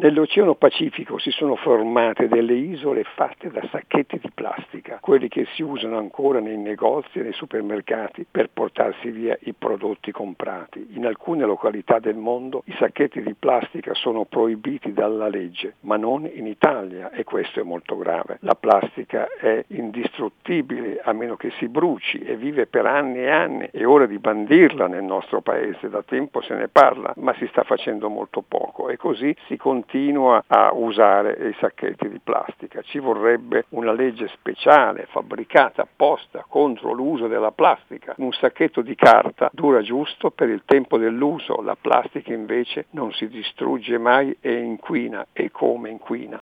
Nell'Oceano Pacifico si sono formate delle isole fatte da sacchetti di quelli che si usano ancora nei negozi e nei supermercati per portarsi via i prodotti comprati. In alcune località del mondo i sacchetti di plastica sono proibiti dalla legge, ma non in Italia e questo è molto grave. La plastica è indistruttibile a meno che si bruci e vive per anni e anni. È ora di bandirla nel nostro paese, da tempo se ne parla, ma si sta facendo molto poco e così si continua a usare i sacchetti di plastica. Ci vorrebbe una legge speciale fabbricata apposta contro l'uso della plastica. Un sacchetto di carta dura giusto per il tempo dell'uso, la plastica invece non si distrugge mai e inquina e come inquina.